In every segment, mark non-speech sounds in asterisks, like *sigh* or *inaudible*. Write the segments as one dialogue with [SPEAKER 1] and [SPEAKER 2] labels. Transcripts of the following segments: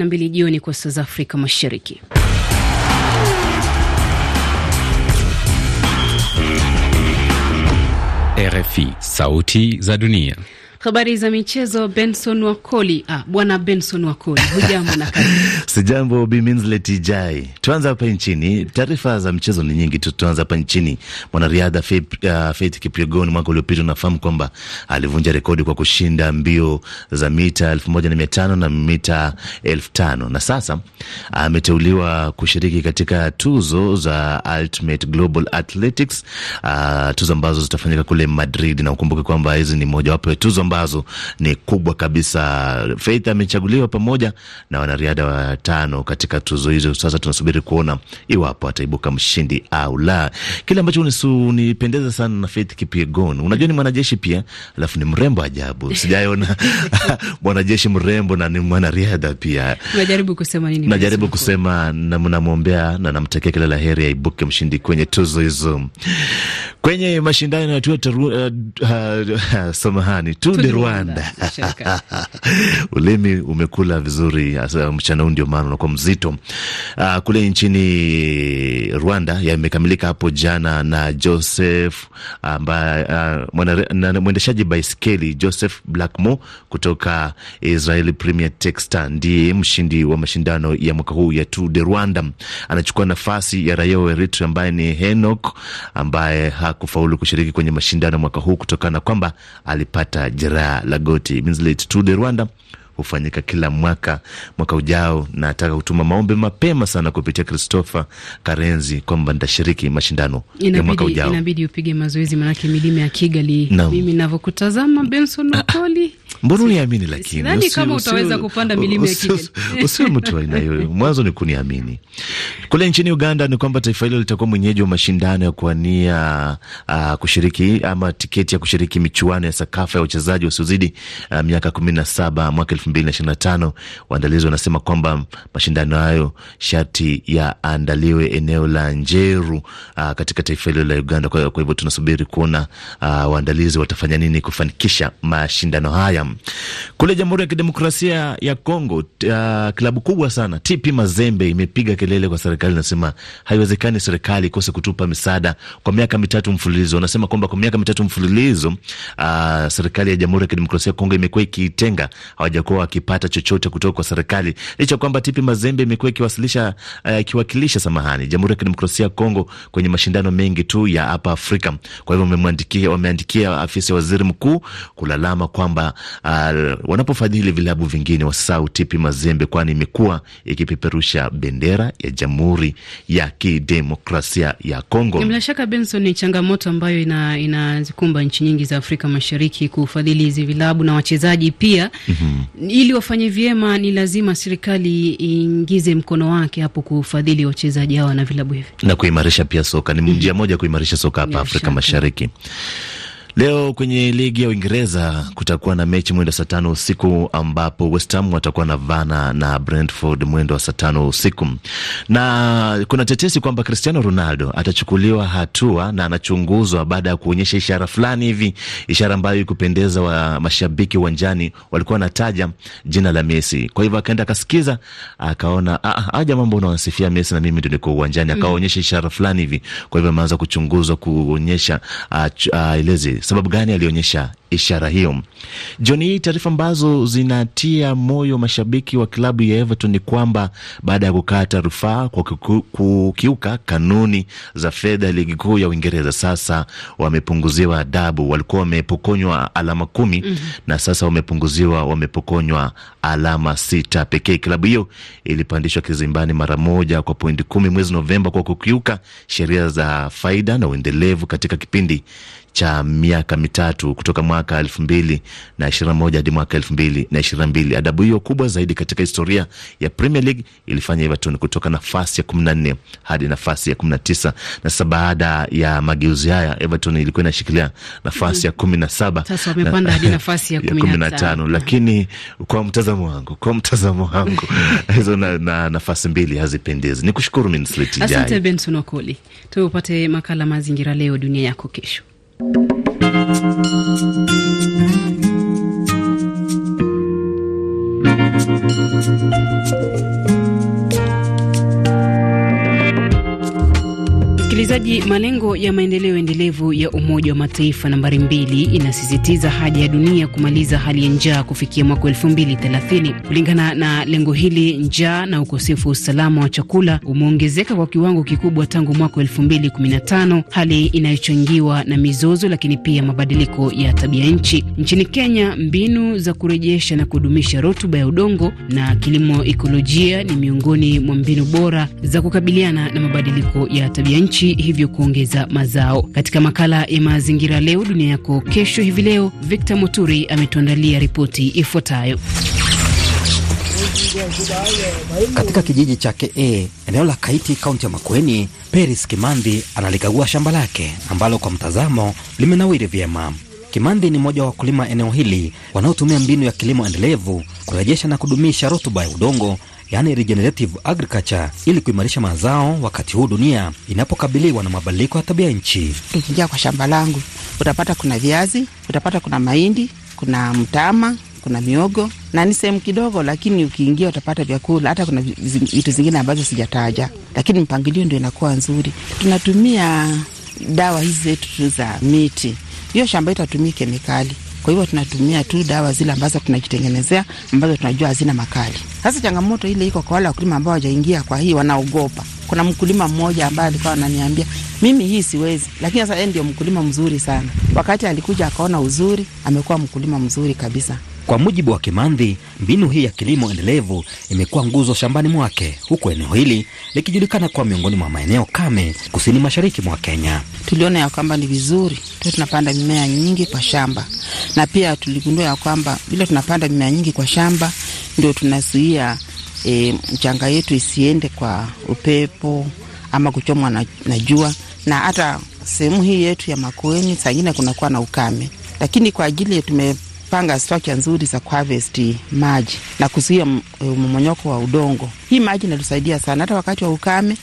[SPEAKER 1] na mbili jioni kwa saa za Afrika Mashariki.
[SPEAKER 2] RFI, sauti za dunia.
[SPEAKER 1] Habari za michezo, Benson Wakoli. Ah, bwana Benson Wakoli, hujambo na karibu. *laughs*
[SPEAKER 3] Sijambo Bi Minslet Ijai. Tuanza hapa nchini, taarifa za mchezo ni nyingi tu. Tuanza hapa nchini, mwanariadha Faith Kipyegon mwaka uliopita, unafahamu kwamba alivunja rekodi kwa kushinda mbio za mita elfu moja na mia tano na mita elfu tano na sasa ameteuliwa kushiriki katika tuzo za Ultimate Global Athletics, uh, tuzo ambazo zitafanyika kule Madrid, na ukumbuke kwamba hizi ni mojawapo ya tuzo ambazo ni kubwa kabisa. Faith amechaguliwa pamoja na wanariadha watano katika tuzo hizo. Sasa tunasubiri kuona iwapo ataibuka mshindi au la. Kile ambacho unipendeza sana na Faith Kipyegon, unajua ni mwanajeshi pia, alafu ni mrembo ajabu, *laughs* sijaona *laughs* mwanajeshi mrembo na ni mwanariadha pia.
[SPEAKER 1] Unajaribu kusema nini?
[SPEAKER 3] Najaribu kusema na namwombea na namtakia kila la heri aibuke mshindi kwenye tuzo hizo. Kwenye mashindano ya uh, uh, *laughs* samahani Tour de Rwanda *laughs* ulimi umekula vizuri mchana huu, ndio maana unakuwa mzito. Uh, kule nchini Rwanda yamekamilika hapo jana na Joseph ambaye uh, mwendeshaji baiskeli Joseph Blackmore kutoka Israeli Premier Textar ndiye mshindi wa mashindano ya mwaka huu ya Tour de Rwanda. Anachukua nafasi ya raia wa Eritrea ambaye ni Henok ambaye hakufaulu kushiriki kwenye mashindano mwaka huu kutokana na kwamba alipata jeraha la goti. Tour de Rwanda hufanyika kila mwaka. Mwaka ujao nataka kutuma maombi mapema sana kupitia Christopher Karenzi kwamba nitashiriki mashindano ya mwaka ujao.
[SPEAKER 1] Inabidi upige mazoezi, manake milima ya Kigali no. Mimi navyokutazama Benson Wakoli
[SPEAKER 3] Mbona uniamini? Lakini
[SPEAKER 1] nani kama utaweza kupanda milima ya Kigali?
[SPEAKER 3] Usiwe mtu aina hiyo, *laughs* mwanzo ni kuniamini. Kule nchini Uganda ni kwamba taifa hilo litakuwa mwenyeji wa mashindano ya kuwania uh, kushiriki ama tiketi ya kushiriki michuano ya Sakafa ya wachezaji wasiozidi uh, miaka kumi na saba mwaka elfu mbili na ishirini na tano. Waandalizi wanasema kwamba mashindano hayo sharti yaandaliwe eneo la Njeru uh, katika taifa hilo la Uganda. Kwa, kwa hivyo tunasubiri kuona uh, waandalizi watafanya nini kufanikisha mashindano haya. Kule Jamhuri ya Kidemokrasia ya Kongo, uh, klabu kubwa sana TP Mazembe imepiga kelele kwa serikali, nasema haiwezekani serikali ikose kutupa misaada kwa miaka mitatu mfululizo. Wanasema kwamba kwa miaka mitatu mfululizo uh, serikali ya Jamhuri ya Kidemokrasia ya Kongo imekuwa ikitenga, hawajakuwa wakipata chochote kutoka kwa serikali, licha kwamba TP Mazembe imekuwa ikiwasilisha ikiwakilisha, uh, samahani, Jamhuri ya Kidemokrasia ya Kongo kwenye mashindano mengi tu ya hapa Afrika. Kwa hivyo wameandikia afisi ya waziri mkuu kulalama kwamba Uh, wanapofadhili vilabu vingine wasahau TP Mazembe, kwani imekuwa ikipeperusha bendera ya Jamhuri ya Kidemokrasia ya Kongo.
[SPEAKER 1] Bila shaka Benson, ni changamoto ambayo inazikumba ina nchi nyingi za Afrika Mashariki kufadhili hizi vilabu na wachezaji pia. mm -hmm. Ili wafanye vyema, ni lazima serikali iingize mkono wake hapo kufadhili wachezaji hawa na vilabu hivi
[SPEAKER 3] na kuimarisha pia soka. Ni njia moja ya kuimarisha soka hapa Afrika Mashariki. Leo kwenye ligi ya Uingereza kutakuwa na mechi mwendo wa saa tano usiku ambapo West Ham watakuwa na vana na Brentford mwendo wa saa tano usiku, na kuna tetesi kwamba Cristiano Ronaldo atachukuliwa hatua na anachunguzwa baada ya kuonyesha ishara fulani hivi, ishara ambayo ikupendeza wa mashabiki uwanjani walikuwa wanataja jina la Messi. Kwa hivyo akaenda akasikiza, akaona haja mambo unawasifia Messi na mimi ndio niko uwanjani, akaonyesha ishara fulani hivi. Kwa hivyo ameanza kuchunguzwa kuonyesha ilezi sababu gani alionyesha ishara hiyo. Jioni hii taarifa ambazo zinatia moyo mashabiki wa klabu ya Everton ni kwamba baada ya kukata rufaa kwa kukiuka kanuni za fedha ya ligi kuu ya Uingereza, sasa wamepunguziwa adabu. Walikuwa wamepokonywa alama kumi mm -hmm. na sasa wamepunguziwa, wamepokonywa alama sita pekee. Klabu hiyo ilipandishwa kizimbani mara moja kwa pointi kumi mwezi Novemba kwa kukiuka sheria za faida na uendelevu katika kipindi cha miaka mitatu kutoka mwaka elfu mbili na ishirini na moja hadi mwaka elfu mbili na ishirini na mbili. Adabu hiyo kubwa zaidi katika historia ya Premier League ilifanya Everton kutoka nafasi ya kumi na nne hadi nafasi ya kumi na tisa na sasa baada ya mageuzi haya Everton ilikuwa inashikilia nafasi ya kumi na saba
[SPEAKER 1] sasa wamepanda hadi *laughs* nafasi ya
[SPEAKER 3] kumi na tano lakini kwa mtazamo wangu kwa mtazamo wangu *laughs* hizo na, na nafasi mbili hazipendezi. Ni kushukuru Minslet.
[SPEAKER 1] Asante Benson Wakoli. Tupate makala mazingira leo dunia yako kesho. Thank you. Msikilizaji, malengo ya maendeleo endelevu ya Umoja wa Mataifa nambari mbili inasisitiza haja ya dunia kumaliza hali ya njaa kufikia mwaka elfu mbili thelathini. Kulingana na lengo hili, njaa na ukosefu wa usalama wa chakula umeongezeka kwa kiwango kikubwa tangu mwaka elfu mbili kumi na tano, hali inayochangiwa na mizozo, lakini pia mabadiliko ya tabia nchi. Nchini Kenya, mbinu za kurejesha na kudumisha rutuba ya udongo na kilimo ikolojia ni miongoni mwa mbinu bora za kukabiliana na mabadiliko ya tabia nchi hivyo kuongeza mazao. Katika makala ya mazingira leo dunia yako kesho, hivi leo Victor Moturi ametuandalia ripoti ifuatayo.
[SPEAKER 4] Katika kijiji cha Kee, eneo la Kaiti, kaunti ya Makueni, Peris Kimandhi analikagua shamba lake ambalo kwa mtazamo limenawiri vyema. Kimandhi ni mmoja wa wakulima eneo hili wanaotumia mbinu ya kilimo endelevu kurejesha na kudumisha rutuba ya udongo yaani regenerative agriculture ili kuimarisha mazao wakati huu dunia inapokabiliwa na mabadiliko ya tabia nchi.
[SPEAKER 5] Ukiingia kwa shamba langu utapata kuna viazi, utapata kuna mahindi, kuna mtama, kuna miogo na ni sehemu kidogo, lakini ukiingia utapata vyakula. Hata kuna vitu zingine ambazo sijataja, lakini mpangilio ndio inakuwa nzuri. Tunatumia dawa hizi zetu za miti, hiyo shamba itatumia kemikali kwa hivyo tunatumia tu dawa zile ambazo tunajitengenezea ambazo tunajua hazina makali. Sasa changamoto ile iko kwa wale wakulima ambao wajaingia kwa hii, wanaogopa. Kuna mkulima mmoja ambaye alikuwa ananiambia mimi hii siwezi, lakini sasa yeye ndio mkulima mzuri sana. Wakati alikuja akaona uzuri, amekuwa mkulima mzuri kabisa.
[SPEAKER 4] Kwa mujibu wa Kimandhi, mbinu hii ya kilimo endelevu imekuwa nguzo shambani mwake, huku eneo hili likijulikana kuwa miongoni mwa maeneo kame kusini mashariki mwa Kenya.
[SPEAKER 5] Tuliona ya kwamba ni vizuri tuwe tunapanda mimea nyingi kwa shamba, na pia tuligundua ya kwamba vile tunapanda mimea nyingi kwa shamba ndio tunazuia e, mchanga yetu isiende kwa upepo ama kuchomwa na, na jua, na hata sehemu hii yetu ya Makueni saa ingine kunakuwa na ukame, lakini kwa ajili tume panga structure nzuri za kuharvest maji na kuzuia mmonyoko wa udongo. Hii maji inatusaidia sana, hata wakati wa ukame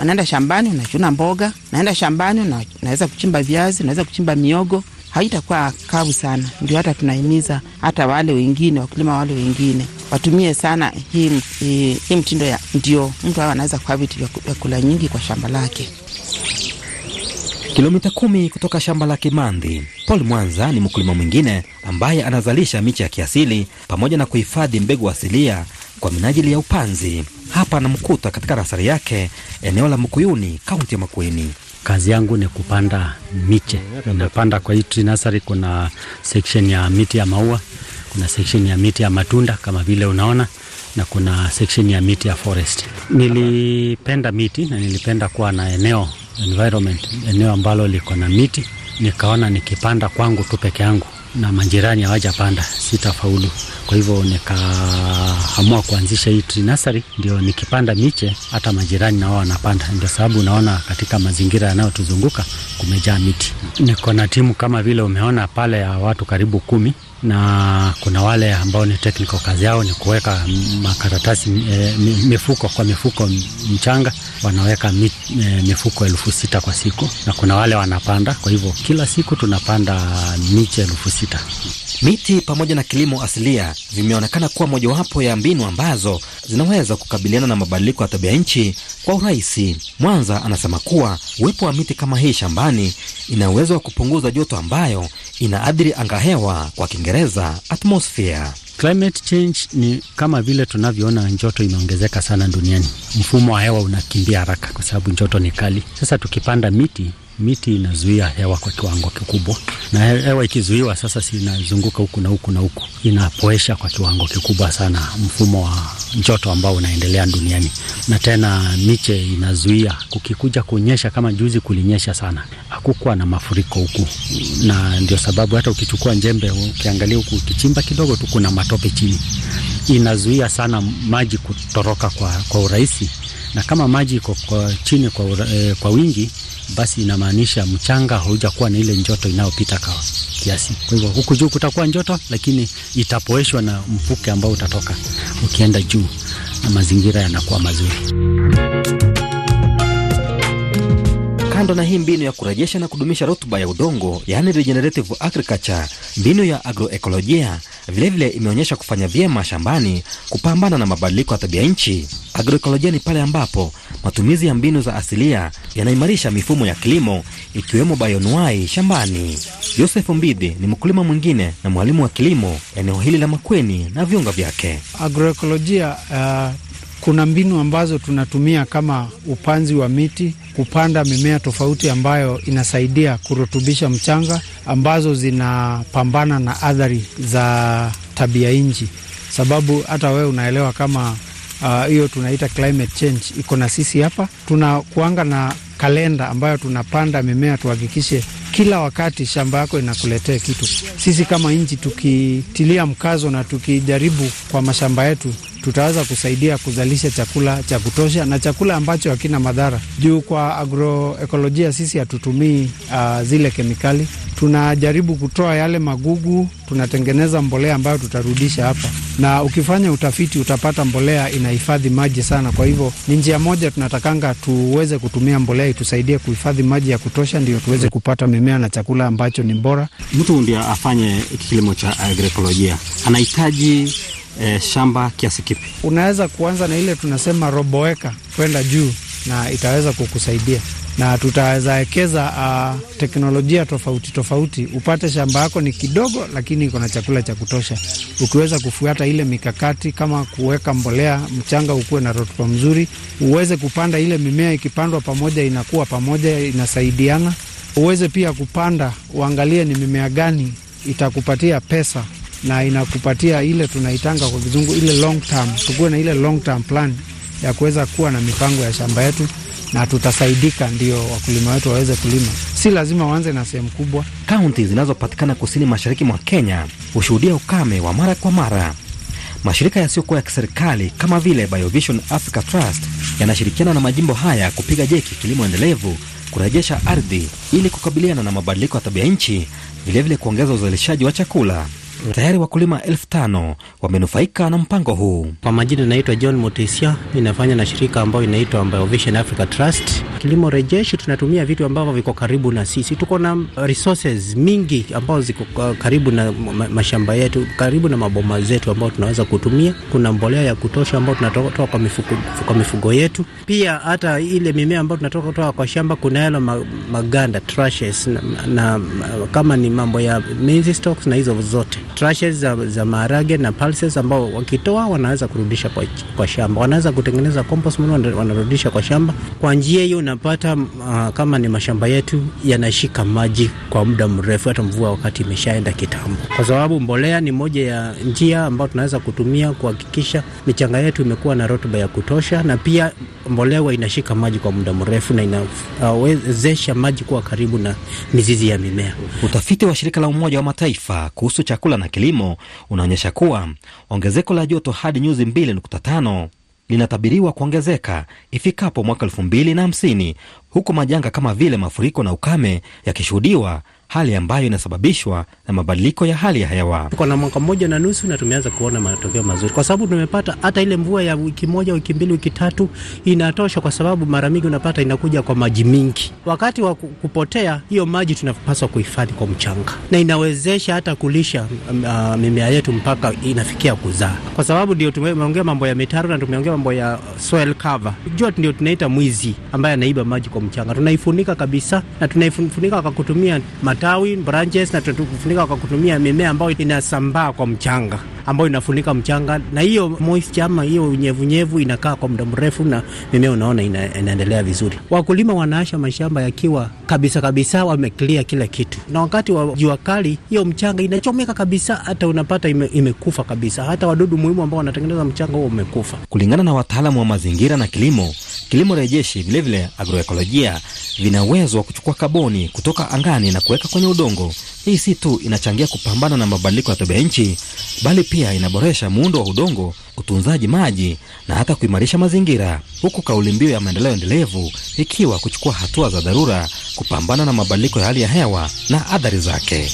[SPEAKER 5] unaenda shambani unachuna mboga, naenda shambani naweza kuchimba viazi, naweza kuchimba miogo, haitakuwa kavu sana. Ndio hata tunahimiza hata wale wengine wakulima wale wengine watumie sana hii, hii, hii mtindo ya ndio mtu awe anaweza kuharvest vyakula nyingi kwa shamba lake.
[SPEAKER 4] Kilomita kumi kutoka shamba la Kimandhi, Paul Mwanza ni mkulima mwingine ambaye anazalisha miche ya kiasili pamoja na kuhifadhi mbegu asilia kwa minajili ya upanzi. Hapa anamkuta katika rasari yake eneo la Mkuyuni, kaunti ya Makueni.
[SPEAKER 6] Kazi yangu ni kupanda miche. Napanda kwa hii tree nursery, kuna section ya miti ya maua, kuna section ya miti ya matunda kama vile unaona na kuna section ya miti ya forest. Nilipenda miti na nilipenda kuwa na eneo environment, eneo ambalo liko na miti. Nikaona nikipanda kwangu tu peke yangu na majirani hawajapanda sitafaulu. Kwa hivyo nikaamua kuanzisha hii tree ndio nikipanda miche hata majirani nao wanapanda. Ndio sababu unaona katika mazingira yanayotuzunguka kumejaa miti. Niko na timu kama vile umeona pale ya watu karibu kumi na kuna wale ambao ni technical, kazi yao ni kuweka makaratasi e, mifuko kwa mifuko mchanga, wanaweka mi, e, mifuko elfu sita kwa siku, na kuna wale wanapanda. Kwa hivyo kila siku tunapanda miche elfu sita.
[SPEAKER 4] Miti pamoja na kilimo asilia vimeonekana kuwa mojawapo ya mbinu ambazo zinaweza kukabiliana na mabadiliko ya tabia nchi kwa urahisi. Mwanza anasema kuwa uwepo wa miti kama hii shambani ina uwezo wa kupunguza joto ambayo inaathiri angahewa, kwa Kiingereza atmosphere.
[SPEAKER 6] Climate change ni kama vile tunavyoona joto imeongezeka sana duniani, mfumo wa hewa unakimbia haraka kwa sababu joto ni kali. Sasa tukipanda miti miti inazuia hewa kwa kiwango kikubwa, na hewa ikizuiwa sasa, si inazunguka huku na huku na huku, inapoesha kwa kiwango kikubwa sana mfumo wa joto ambao unaendelea duniani. Na tena miche inazuia, kukikuja kunyesha, kama juzi kulinyesha sana, hakukuwa na mafuriko huku, na ndio sababu hata ukichukua njembe ukiangalia huku, ukichimba kidogo tu, kuna matope chini, inazuia sana maji kutoroka kwa, kwa urahisi, na kama maji iko kwa chini kwa, ura, eh, kwa wingi basi inamaanisha mchanga haujakuwa na ile njoto inayopita kwa kiasi. Kwa hivyo huku juu kutakuwa njoto, lakini itapoeshwa na mfuke ambao utatoka ukienda juu, na mazingira yanakuwa mazuri.
[SPEAKER 4] Kando na hii mbinu ya kurejesha na kudumisha rutuba ya udongo, yaani regenerative agriculture, mbinu ya agroekolojia vilevile imeonyesha kufanya vyema shambani kupambana na mabadiliko ya tabia nchi. Agroekolojia ni pale ambapo matumizi ya mbinu za asilia yanaimarisha mifumo ya kilimo ikiwemo bayonuai shambani. Joseph Mbidhi ni mkulima mwingine na mwalimu wa kilimo eneo hili la Makweni na viunga vyake.
[SPEAKER 7] Agroekolojia uh, kuna mbinu ambazo tunatumia kama upanzi wa miti, kupanda mimea tofauti ambayo inasaidia kurutubisha mchanga, ambazo zinapambana na athari za tabia nchi, sababu hata wewe unaelewa kama hiyo uh, tunaita climate change iko na sisi hapa. Tunakuanga na kalenda ambayo tunapanda mimea, tuhakikishe kila wakati shamba yako inakuletea kitu. Sisi kama nchi tukitilia mkazo na tukijaribu kwa mashamba yetu tutaweza kusaidia kuzalisha chakula cha kutosha na chakula ambacho hakina madhara. Juu kwa agroekolojia sisi hatutumii uh, zile kemikali, tunajaribu kutoa yale magugu, tunatengeneza mbolea ambayo tutarudisha hapa, na ukifanya utafiti utapata mbolea inahifadhi maji sana. Kwa hivyo ni njia moja tunatakanga tuweze kutumia mbolea itusaidie kuhifadhi maji ya kutosha, ndio tuweze kupata mimea na chakula ambacho ni bora.
[SPEAKER 8] Mtu ndio afanye kilimo cha agroekolojia anahitaji E, shamba kiasi kipi?
[SPEAKER 7] Unaweza kuanza na ile tunasema roboeka kwenda juu, na itaweza kukusaidia na tutaweza wekeza uh, teknolojia tofauti tofauti, upate shamba yako ni kidogo, lakini iko na chakula cha kutosha. Ukiweza kufuata ile mikakati kama kuweka mbolea, mchanga ukuwe na rutuba mzuri, uweze kupanda ile mimea, ikipandwa pamoja inakuwa pamoja, inasaidiana. Uweze pia kupanda, uangalie ni mimea gani itakupatia pesa na inakupatia ile tunaitanga kwa kizungu ile long term. Tukuwe na ile long term plan ya kuweza kuwa na mipango ya shamba yetu, na tutasaidika, ndio wakulima wetu waweze kulima. Si lazima waanze na sehemu kubwa.
[SPEAKER 4] Kaunti zinazopatikana kusini mashariki mwa Kenya hushuhudia ukame wa mara kwa mara. Mashirika yasiyokuwa ya kiserikali kama vile Biovision Africa Trust yanashirikiana na majimbo haya kupiga jeki kilimo endelevu, kurejesha ardhi ili kukabiliana na mabadiliko ya tabia nchi, vilevile kuongeza uzalishaji wa chakula. Tayari wakulima elfu tano wamenufaika na mpango huu.
[SPEAKER 8] Kwa majina inaitwa John Motesia, inafanya na shirika ambayo inaitwa Biovision Africa Trust. Kilimo rejeshi, tunatumia vitu ambavyo viko karibu na sisi. Tuko na resources mingi ambazo ziko karibu na mashamba yetu, karibu na maboma zetu, ambao tunaweza kutumia. Kuna mbolea ya kutosha ambao tunatoka kwa mifugo, kwa mifugo yetu. Pia hata ile mimea ambayo tunatoka kutoka kwa shamba, kuna yale maganda trashes na, na kama ni mambo ya maize stalks na hizo zote trashes za, za maharage na pulses ambao wakitoa wanaweza kurudisha kwa, kwa shamba, wanaweza kutengeneza compost manure, wanarudisha kwa shamba. Kwa njia hiyo unapata uh, kama ni mashamba yetu yanashika maji kwa muda mrefu, hata mvua wakati imeshaenda kitambo, kwa sababu mbolea ni moja ya njia ambayo tunaweza kutumia kuhakikisha michanga yetu imekuwa na rutuba ya kutosha, na pia mbolea inashika maji kwa muda mrefu na inawezesha maji kuwa karibu na mizizi ya mimea.
[SPEAKER 4] Utafiti wa shirika la Umoja wa Mataifa kuhusu chakula na kilimo unaonyesha kuwa ongezeko la joto hadi nyuzi 2.5 linatabiriwa kuongezeka ifikapo mwaka elfu mbili na hamsini huku majanga kama vile mafuriko na ukame yakishuhudiwa, hali ambayo inasababishwa na mabadiliko ya hali ya hewa.
[SPEAKER 8] Tuko na mwaka mmoja na nusu na tumeanza kuona matokeo mazuri, kwa sababu tumepata hata ile mvua ya wiki moja, wiki mbili, wiki tatu inatosha, kwa sababu mara mingi unapata inakuja kwa maji mingi. Wakati wa kupotea hiyo maji tunapaswa kuhifadhi kwa mchanga, na inawezesha hata kulisha uh, mimea yetu mpaka inafikia kuzaa, kwa sababu ndio tumeongea mambo ya mitaro na tumeongea mambo ya soil cover. Jua ndio tunaita mwizi ambaye anaiba maji kwa mchanga, tunaifunika kabisa na tunaifunika kwa kutumia matawi branches, na tunafunika kwa kutumia mimea ambayo inasambaa kwa mchanga, ambayo inafunika mchanga, na hiyo moisture ama hiyo unyevunyevu inakaa kwa muda mrefu, na mimea unaona ina, inaendelea vizuri. Wakulima wanaasha mashamba yakiwa kabisa kabisa wameclear kila kitu, na wakati wa jua kali hiyo mchanga inachomeka kabisa, hata unapata ime, imekufa kabisa, hata wadudu muhimu ambao wanatengeneza mchanga huo umekufa.
[SPEAKER 4] Kulingana na wataalamu wa mazingira na kilimo, kilimo rejeshi vilevile agroekolojia vina uwezo wa kuchukua kaboni kutoka angani na kuweka kwenye udongo. Hii si tu inachangia kupambana na mabadiliko ya tabia nchi, bali pia inaboresha muundo wa udongo, utunzaji maji na hata kuimarisha mazingira, huku kauli mbiu ya maendeleo endelevu ikiwa kuchukua hatua za dharura kupambana na mabadiliko ya hali ya hewa na athari zake.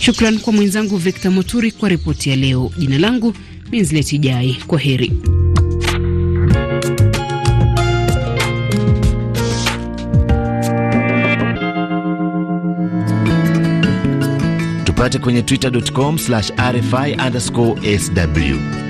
[SPEAKER 1] Shukran kwa mwenzangu Victor Moturi kwa ripoti ya leo. Jina langu Minzleti Jai, kwa heri.
[SPEAKER 3] Tupate kwenye twitter.com RFI sw.